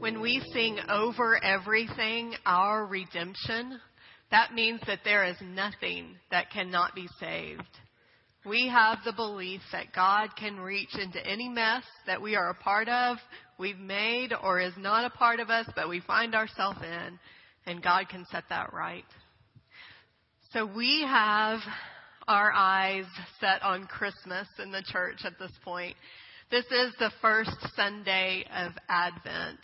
When we sing over everything our redemption, that means that there is nothing that cannot be saved. We have the belief that God can reach into any mess that we are a part of, we've made, or is not a part of us, but we find ourselves in, and God can set that right. So we have our eyes set on Christmas in the church at this point. This is the first Sunday of Advent.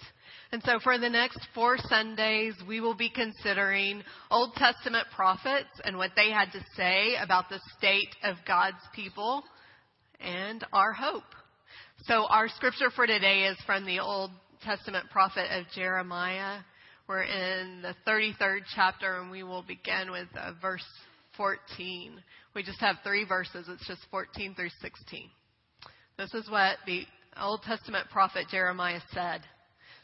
And so for the next four Sundays, we will be considering Old Testament prophets and what they had to say about the state of God's people and our hope. So our scripture for today is from the Old Testament prophet of Jeremiah. We're in the 33rd chapter and we will begin with uh, verse 14. We just have three verses. It's just 14 through 16. This is what the Old Testament prophet Jeremiah said.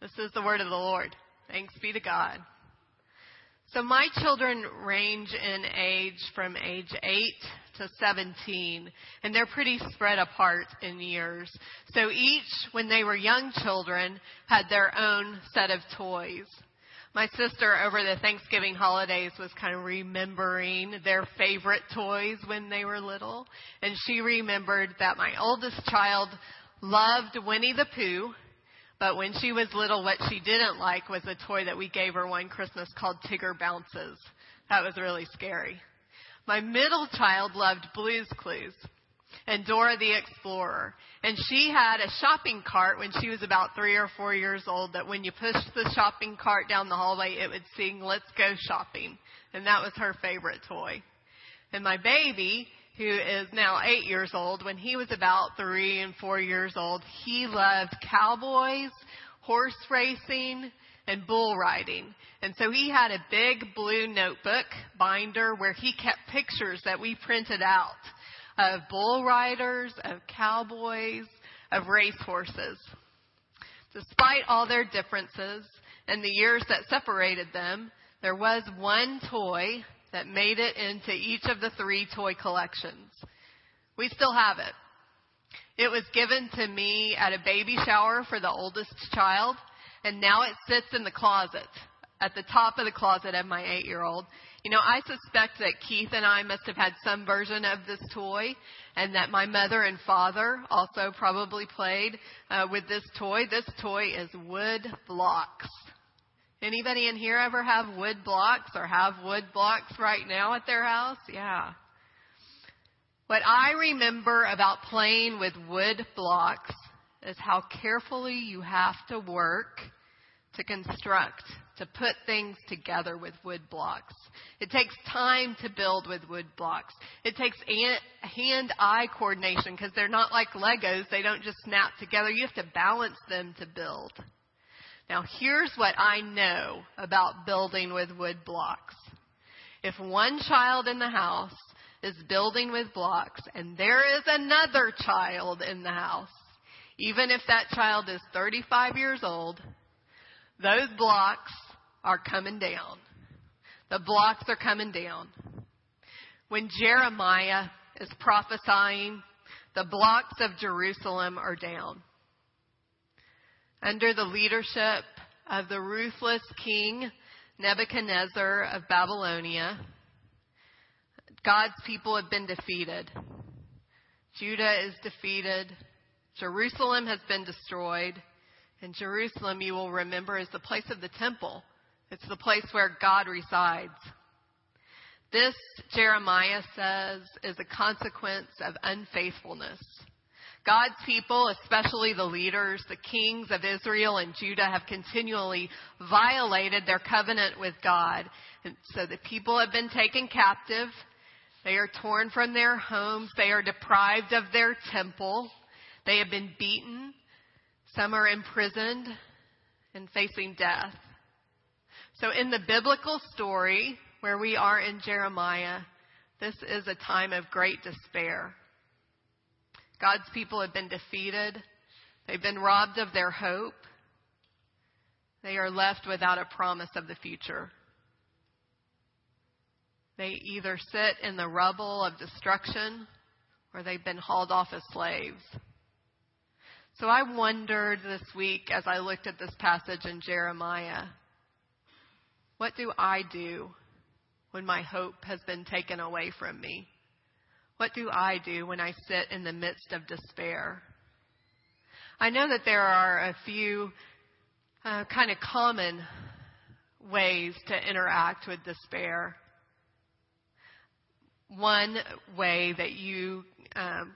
This is the word of the Lord. Thanks be to God. So my children range in age from age 8 to 17, and they're pretty spread apart in years. So each, when they were young children, had their own set of toys. My sister over the Thanksgiving holidays was kind of remembering their favorite toys when they were little, and she remembered that my oldest child loved Winnie the Pooh, but when she was little, what she didn't like was a toy that we gave her one Christmas called Tigger Bounces. That was really scary. My middle child loved Blue's Clues and Dora the Explorer. And she had a shopping cart when she was about three or four years old that when you pushed the shopping cart down the hallway, it would sing, let's go shopping. And that was her favorite toy. And my baby, who is now eight years old, when he was about three and four years old, he loved cowboys, horse racing, and bull riding. And so he had a big blue notebook binder where he kept pictures that we printed out of bull riders, of cowboys, of racehorses. Despite all their differences and the years that separated them, there was one toy that made it into each of the three toy collections. We still have it. It was given to me at a baby shower for the oldest child, and now it sits in the closet, at the top of the closet of my eight year old. You know, I suspect that Keith and I must have had some version of this toy, and that my mother and father also probably played uh, with this toy. This toy is wood blocks. Anybody in here ever have wood blocks or have wood blocks right now at their house? Yeah. What I remember about playing with wood blocks is how carefully you have to work to construct, to put things together with wood blocks. It takes time to build with wood blocks. It takes hand-eye coordination because they're not like Legos. They don't just snap together. You have to balance them to build. Now here's what I know about building with wood blocks. If one child in the house is building with blocks and there is another child in the house, even if that child is 35 years old, those blocks are coming down. The blocks are coming down. When Jeremiah is prophesying, the blocks of Jerusalem are down under the leadership of the ruthless king Nebuchadnezzar of Babylonia, God's people have been defeated. Judah is defeated. Jerusalem has been destroyed. And Jerusalem, you will remember, is the place of the temple. It's the place where God resides. This, Jeremiah says, is a consequence of unfaithfulness. God's people, especially the leaders, the kings of Israel and Judah, have continually violated their covenant with God. And so the people have been taken captive. They are torn from their homes. They are deprived of their temple. They have been beaten. Some are imprisoned and facing death. So in the biblical story where we are in Jeremiah, this is a time of great despair. God's people have been defeated. They've been robbed of their hope. They are left without a promise of the future. They either sit in the rubble of destruction or they've been hauled off as slaves. So I wondered this week as I looked at this passage in Jeremiah, what do I do when my hope has been taken away from me? What do I do when I sit in the midst of despair? I know that there are a few uh, kind of common ways to interact with despair. One way that you um,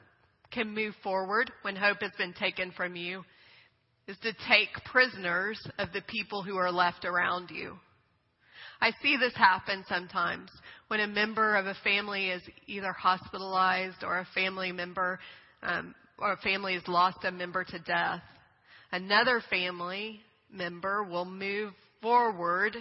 can move forward when hope has been taken from you is to take prisoners of the people who are left around you. I see this happen sometimes when a member of a family is either hospitalized or a family member um, or a family has lost a member to death. Another family member will move forward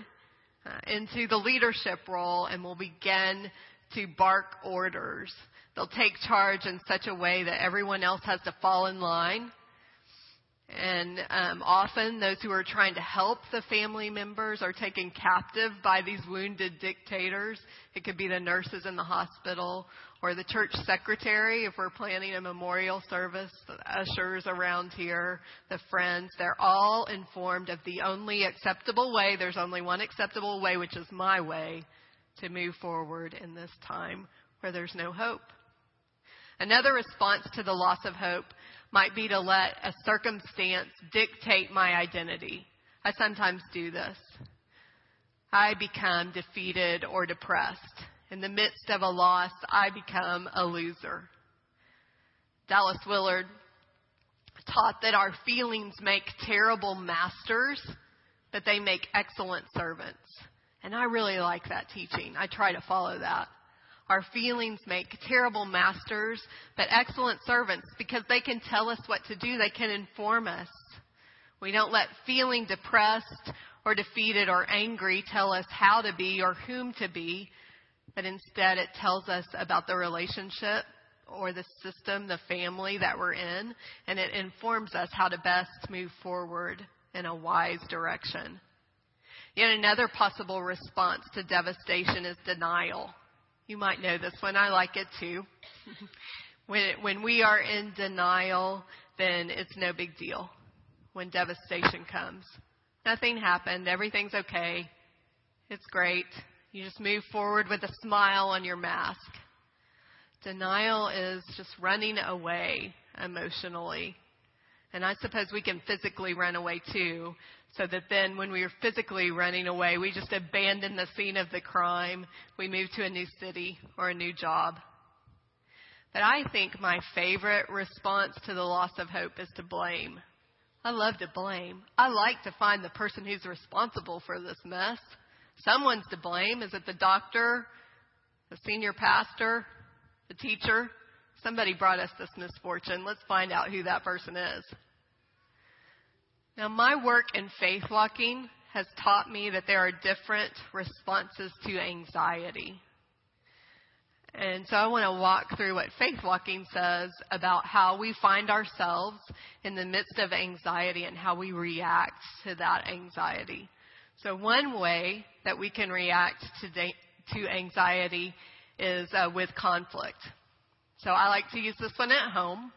uh, into the leadership role and will begin to bark orders. They'll take charge in such a way that everyone else has to fall in line. And um, often, those who are trying to help the family members are taken captive by these wounded dictators. It could be the nurses in the hospital or the church secretary if we're planning a memorial service, the ushers around here, the friends. They're all informed of the only acceptable way. There's only one acceptable way, which is my way to move forward in this time where there's no hope. Another response to the loss of hope might be to let a circumstance dictate my identity. I sometimes do this. I become defeated or depressed. In the midst of a loss, I become a loser. Dallas Willard taught that our feelings make terrible masters, but they make excellent servants. And I really like that teaching. I try to follow that. Our feelings make terrible masters, but excellent servants because they can tell us what to do. They can inform us. We don't let feeling depressed or defeated or angry tell us how to be or whom to be, but instead it tells us about the relationship or the system, the family that we're in, and it informs us how to best move forward in a wise direction. Yet another possible response to devastation is denial. You might know this one. I like it too. when, when we are in denial, then it's no big deal when devastation comes. Nothing happened. Everything's okay. It's great. You just move forward with a smile on your mask. Denial is just running away emotionally. And I suppose we can physically run away too, so that then when we are physically running away, we just abandon the scene of the crime. We move to a new city or a new job. But I think my favorite response to the loss of hope is to blame. I love to blame. I like to find the person who's responsible for this mess. Someone's to blame. Is it the doctor, the senior pastor, the teacher? Somebody brought us this misfortune. Let's find out who that person is. Now, my work in faith walking has taught me that there are different responses to anxiety. And so I want to walk through what faith walking says about how we find ourselves in the midst of anxiety and how we react to that anxiety. So one way that we can react to, to anxiety is uh, with conflict. So I like to use this one at home.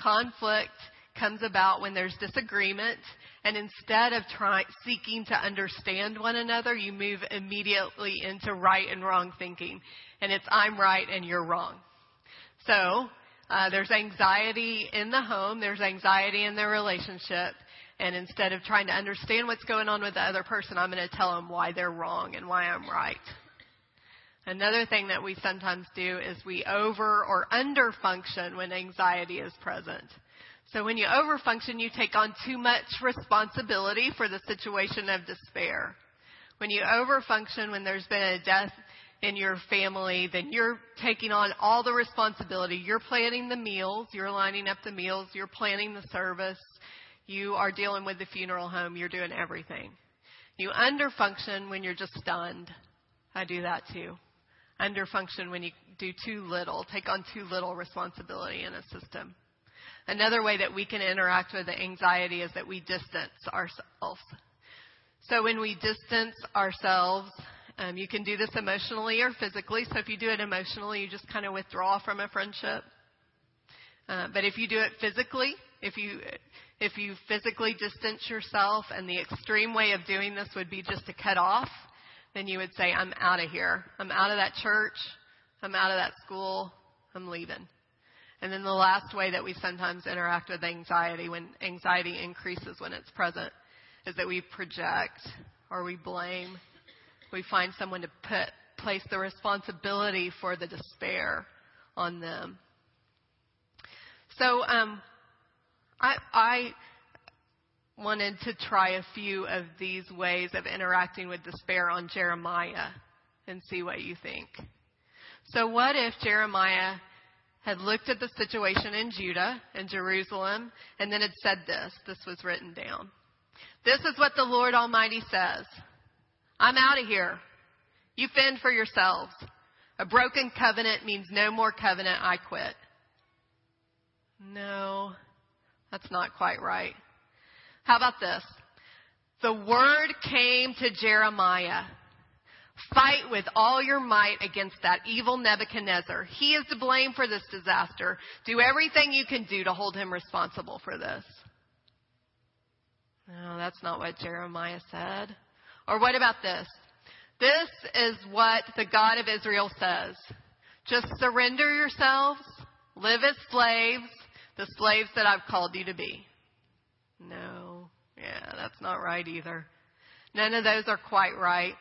Conflict comes about when there's disagreement, and instead of trying, seeking to understand one another, you move immediately into right and wrong thinking. And it's I'm right and you're wrong. So, uh, there's anxiety in the home, there's anxiety in the relationship, and instead of trying to understand what's going on with the other person, I'm going to tell them why they're wrong and why I'm right. Another thing that we sometimes do is we over or under function when anxiety is present. So when you overfunction, you take on too much responsibility for the situation of despair. When you overfunction, when there's been a death in your family, then you're taking on all the responsibility. You're planning the meals, you're lining up the meals, you're planning the service, you are dealing with the funeral home, you're doing everything. You underfunction when you're just stunned. I do that too. Underfunction when you do too little, take on too little responsibility in a system. Another way that we can interact with the anxiety is that we distance ourselves. So when we distance ourselves, um, you can do this emotionally or physically. So if you do it emotionally, you just kind of withdraw from a friendship. Uh, but if you do it physically, if you if you physically distance yourself, and the extreme way of doing this would be just to cut off, then you would say, "I'm out of here. I'm out of that church. I'm out of that school. I'm leaving." And then the last way that we sometimes interact with anxiety, when anxiety increases when it's present, is that we project or we blame. We find someone to put place the responsibility for the despair on them. So um, I, I wanted to try a few of these ways of interacting with despair on Jeremiah and see what you think. So what if Jeremiah had looked at the situation in Judah and Jerusalem and then had said this? This was written down. This is what the Lord Almighty says. I'm out of here. You fend for yourselves. A broken covenant means no more covenant. I quit. No, that's not quite right. How about this? The word came to Jeremiah. Fight with all your might against that evil Nebuchadnezzar. He is to blame for this disaster. Do everything you can do to hold him responsible for this. No, that's not what Jeremiah said. Or what about this? This is what the God of Israel says. Just surrender yourselves, live as slaves, the slaves that I've called you to be. No, yeah, that's not right either. None of those are quite right.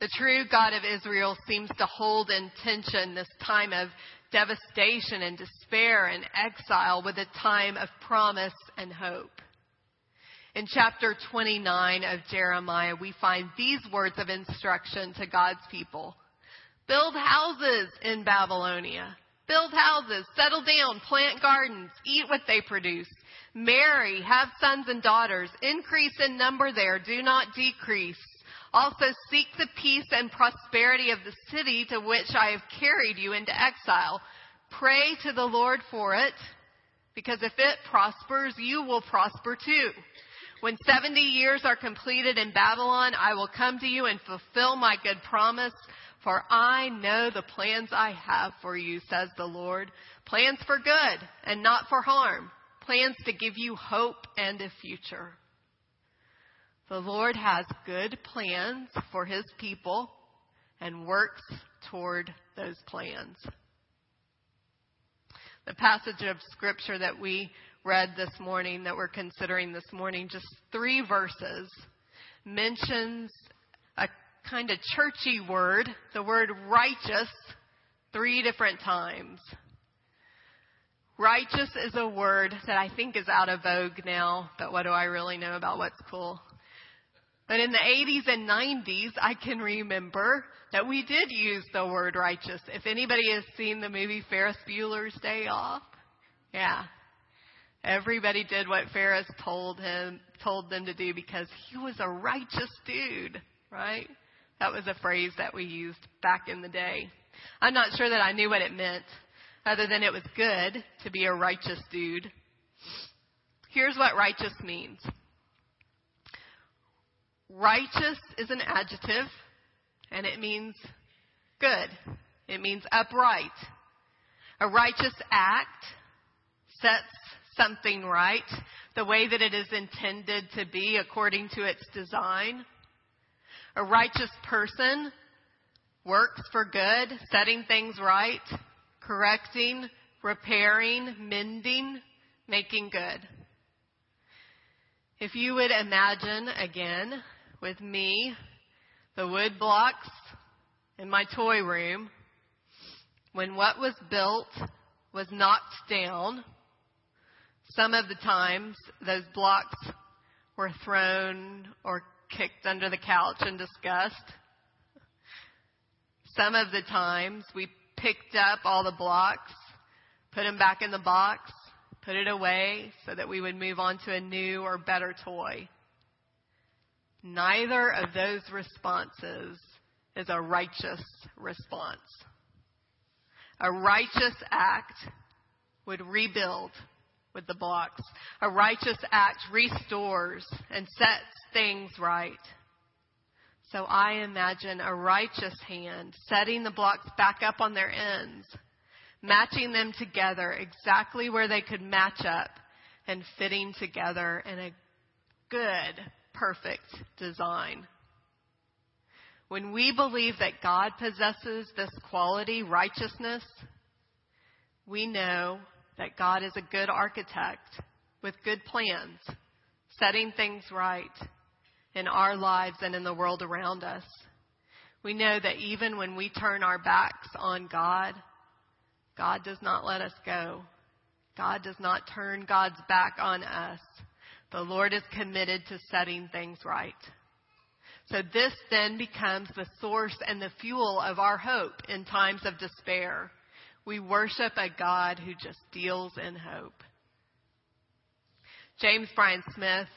The true God of Israel seems to hold in tension this time of devastation and despair and exile with a time of promise and hope. In chapter 29 of Jeremiah, we find these words of instruction to God's people. Build houses in Babylonia. Build houses, settle down, plant gardens, eat what they produce. Marry, have sons and daughters. Increase in number there, do not decrease. Also seek the peace and prosperity of the city to which I have carried you into exile. Pray to the Lord for it, because if it prospers, you will prosper too. When 70 years are completed in Babylon, I will come to you and fulfill my good promise. For I know the plans I have for you, says the Lord. Plans for good and not for harm. Plans to give you hope and a future. The Lord has good plans for his people and works toward those plans. The passage of scripture that we read this morning, that we're considering this morning, just three verses, mentions a kind of churchy word, the word righteous, three different times. Righteous is a word that I think is out of vogue now, but what do I really know about what's cool? But in the 80s and 90s, I can remember that we did use the word righteous. If anybody has seen the movie Ferris Bueller's Day Off, yeah, Everybody did what Ferris told him, told them to do because he was a righteous dude, right? That was a phrase that we used back in the day. I'm not sure that I knew what it meant, other than it was good to be a righteous dude. Here's what righteous means. Righteous is an adjective, and it means good. It means upright. A righteous act sets something right the way that it is intended to be according to its design. A righteous person works for good, setting things right, correcting, repairing, mending, making good. If you would imagine again with me the wood blocks in my toy room, when what was built was knocked down, some of the times, those blocks were thrown or kicked under the couch in disgust. Some of the times, we picked up all the blocks, put them back in the box, put it away so that we would move on to a new or better toy. Neither of those responses is a righteous response. A righteous act would rebuild with the blocks. A righteous act restores and sets things right. So I imagine a righteous hand setting the blocks back up on their ends, matching them together exactly where they could match up and fitting together in a good, perfect design. When we believe that God possesses this quality, righteousness, we know that God is a good architect with good plans, setting things right in our lives and in the world around us. We know that even when we turn our backs on God, God does not let us go. God does not turn God's back on us. The Lord is committed to setting things right. So this then becomes the source and the fuel of our hope in times of despair. We worship a God who just deals in hope. James Bryan Smith,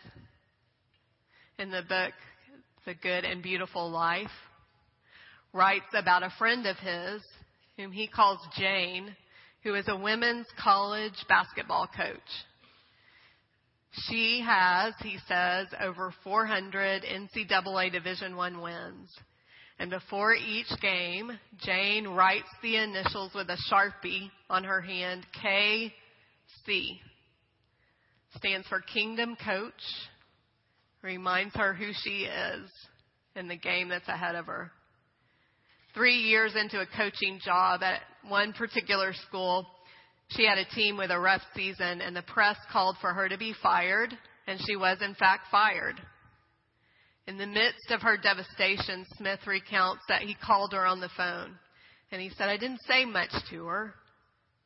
in the book The Good and Beautiful Life, writes about a friend of his whom he calls Jane, who is a women's college basketball coach. She has, he says, over 400 NCAA Division One wins. And before each game, Jane writes the initials with a sharpie on her hand, KC. Stands for Kingdom Coach. Reminds her who she is in the game that's ahead of her. Three years into a coaching job at one particular school, she had a team with a rough season, and the press called for her to be fired, and she was, in fact, fired. In the midst of her devastation, Smith recounts that he called her on the phone, and he said, I didn't say much to her,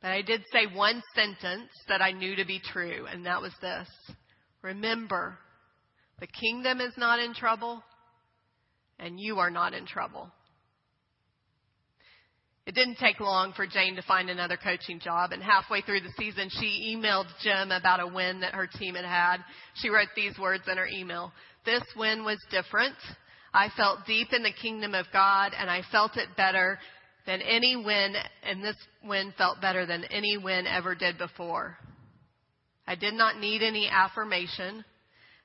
but I did say one sentence that I knew to be true, and that was this Remember, the kingdom is not in trouble, and you are not in trouble. It didn't take long for Jane to find another coaching job, and halfway through the season, she emailed Jim about a win that her team had had. She wrote these words in her email. This win was different. I felt deep in the kingdom of God, and I felt it better than any win, and this win felt better than any win ever did before. I did not need any affirmation.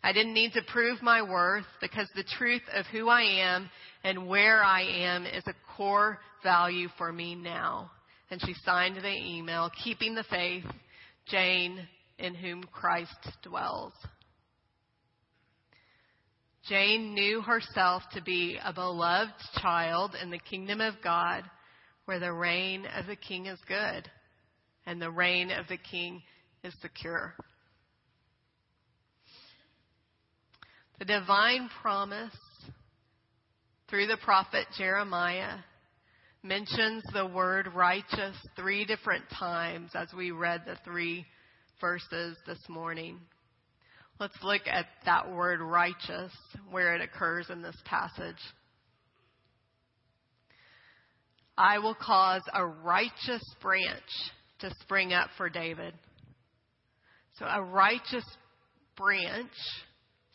I didn't need to prove my worth because the truth of who I am and where I am is a core value for me now. And she signed the email, keeping the faith, Jane, in whom Christ dwells. Jane knew herself to be a beloved child in the kingdom of God where the reign of the king is good and the reign of the king is secure. The divine promise through the prophet Jeremiah mentions the word righteous three different times as we read the three verses this morning. Let's look at that word righteous, where it occurs in this passage. I will cause a righteous branch to spring up for David. So a righteous branch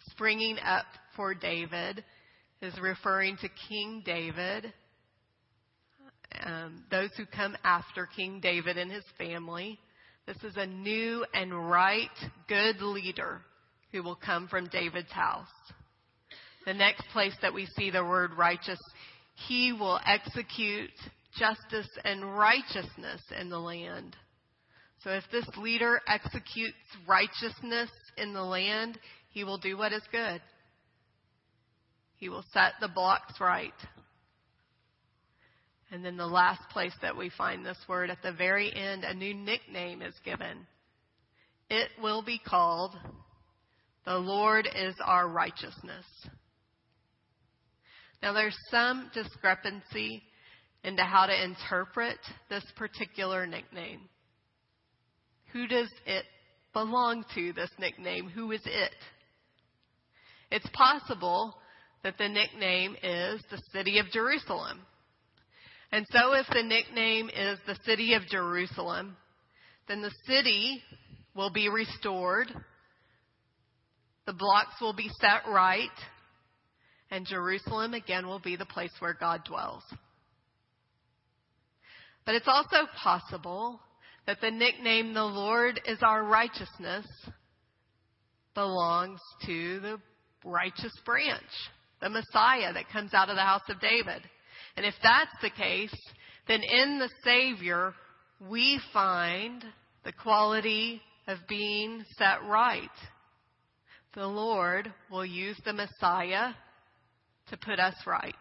springing up for David is referring to King David, um, those who come after King David and his family. This is a new and right, good leader who will come from David's house. The next place that we see the word righteous, he will execute justice and righteousness in the land. So if this leader executes righteousness in the land, he will do what is good. He will set the blocks right. And then the last place that we find this word at the very end, a new nickname is given. It will be called The Lord is Our Righteousness. Now there's some discrepancy into how to interpret this particular nickname. Who does it belong to, this nickname? Who is it? It's possible that the nickname is the city of Jerusalem. And so if the nickname is the city of Jerusalem, then the city will be restored. The blocks will be set right. and Jerusalem again will be the place where God dwells. But it's also possible that the nickname the Lord is our righteousness belongs to the righteous branch, the Messiah that comes out of the house of David. And if that's the case, then in the Savior, we find the quality of being set right. The Lord will use the Messiah to put us right.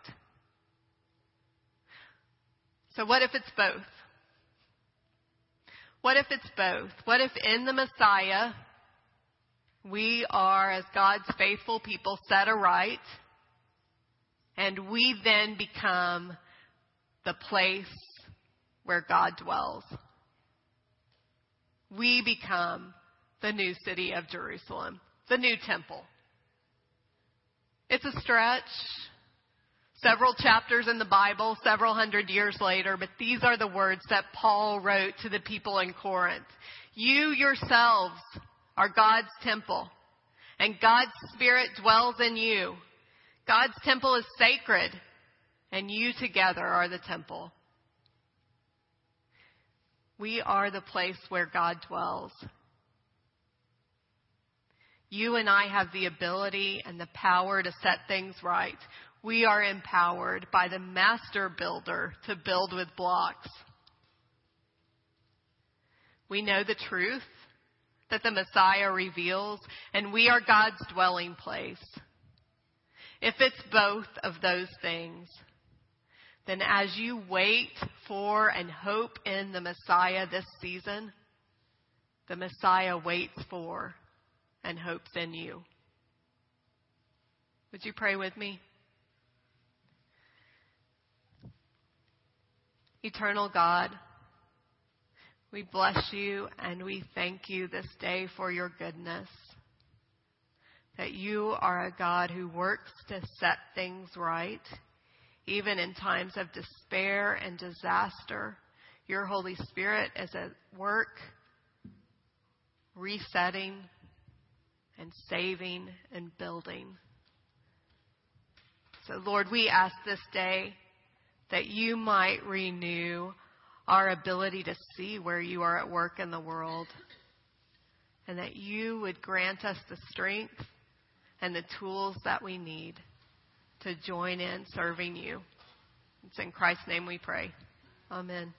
So what if it's both? What if it's both? What if in the Messiah we are, as God's faithful people, set aright, and we then become the place where God dwells? We become the new city of Jerusalem, the new temple. It's a stretch. Several chapters in the Bible, several hundred years later, but these are the words that Paul wrote to the people in Corinth. You yourselves are God's temple, and God's Spirit dwells in you. God's temple is sacred, and you together are the temple. We are the place where God dwells. You and I have the ability and the power to set things right. We are empowered by the master builder to build with blocks. We know the truth that the Messiah reveals, and we are God's dwelling place. If it's both of those things, then as you wait for and hope in the Messiah this season, the Messiah waits for and hopes in you. Would you pray with me? Eternal God, we bless you and we thank you this day for your goodness. That you are a God who works to set things right, even in times of despair and disaster. Your Holy Spirit is at work, resetting, and saving and building. So, Lord, we ask this day that you might renew our ability to see where you are at work in the world, and that you would grant us the strength and the tools that we need to join in serving you. It's in Christ's name we pray. Amen.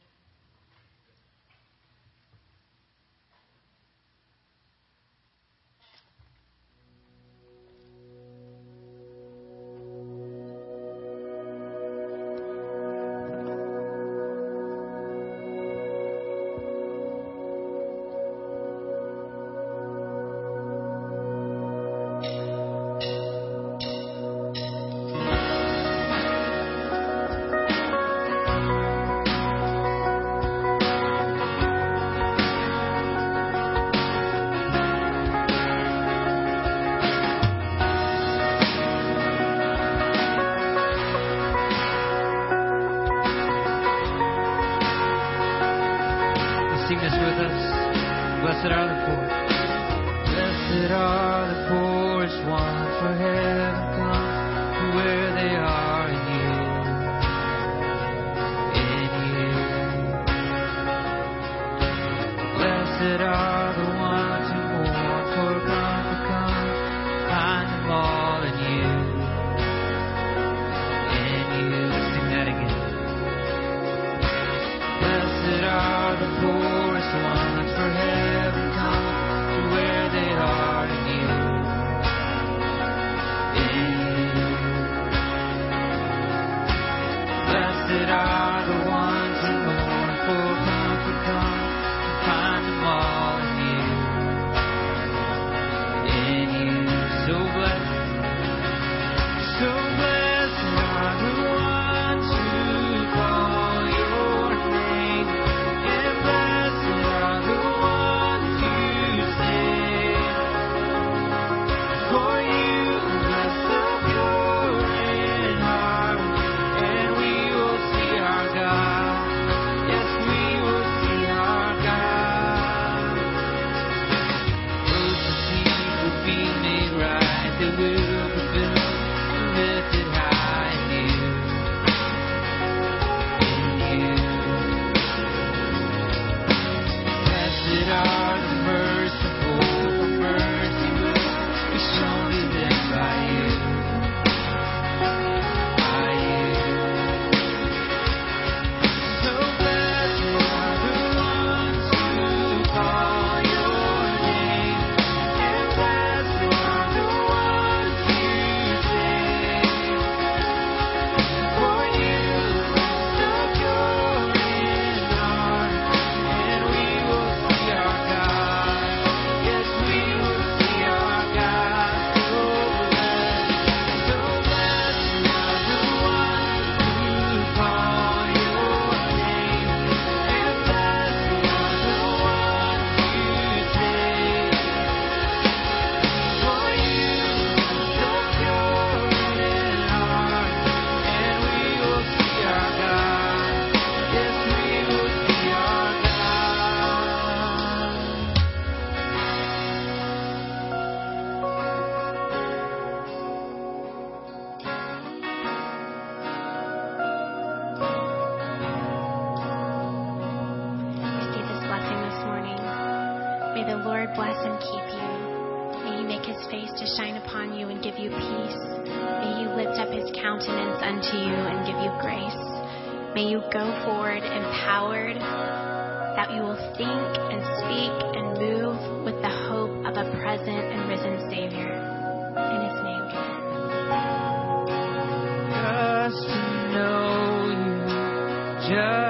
just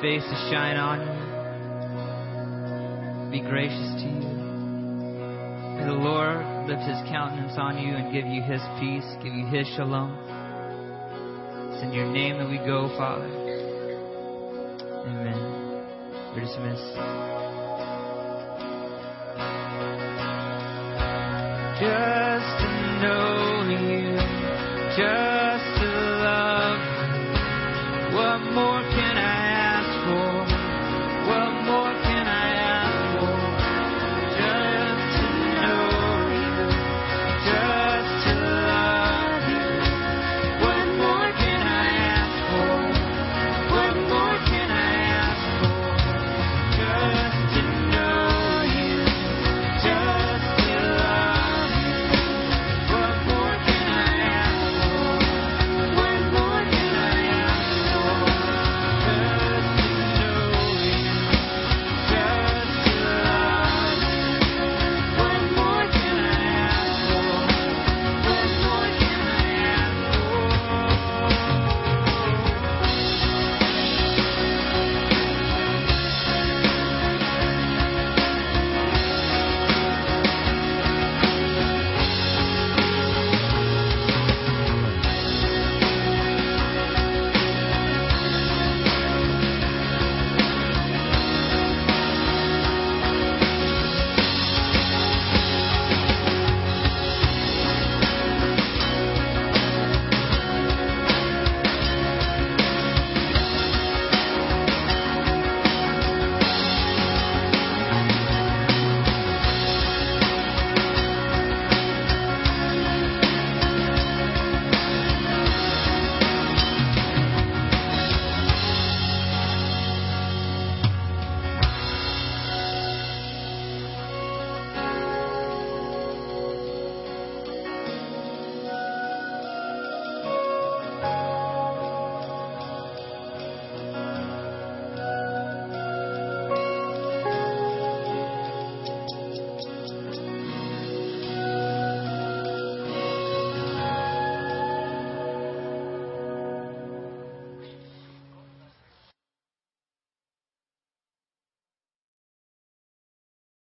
face to shine on you, be gracious to you. May the Lord lift his countenance on you and give you his peace, give you his shalom. It's in your name that we go, Father. Amen. You're dismissed. just to know you, just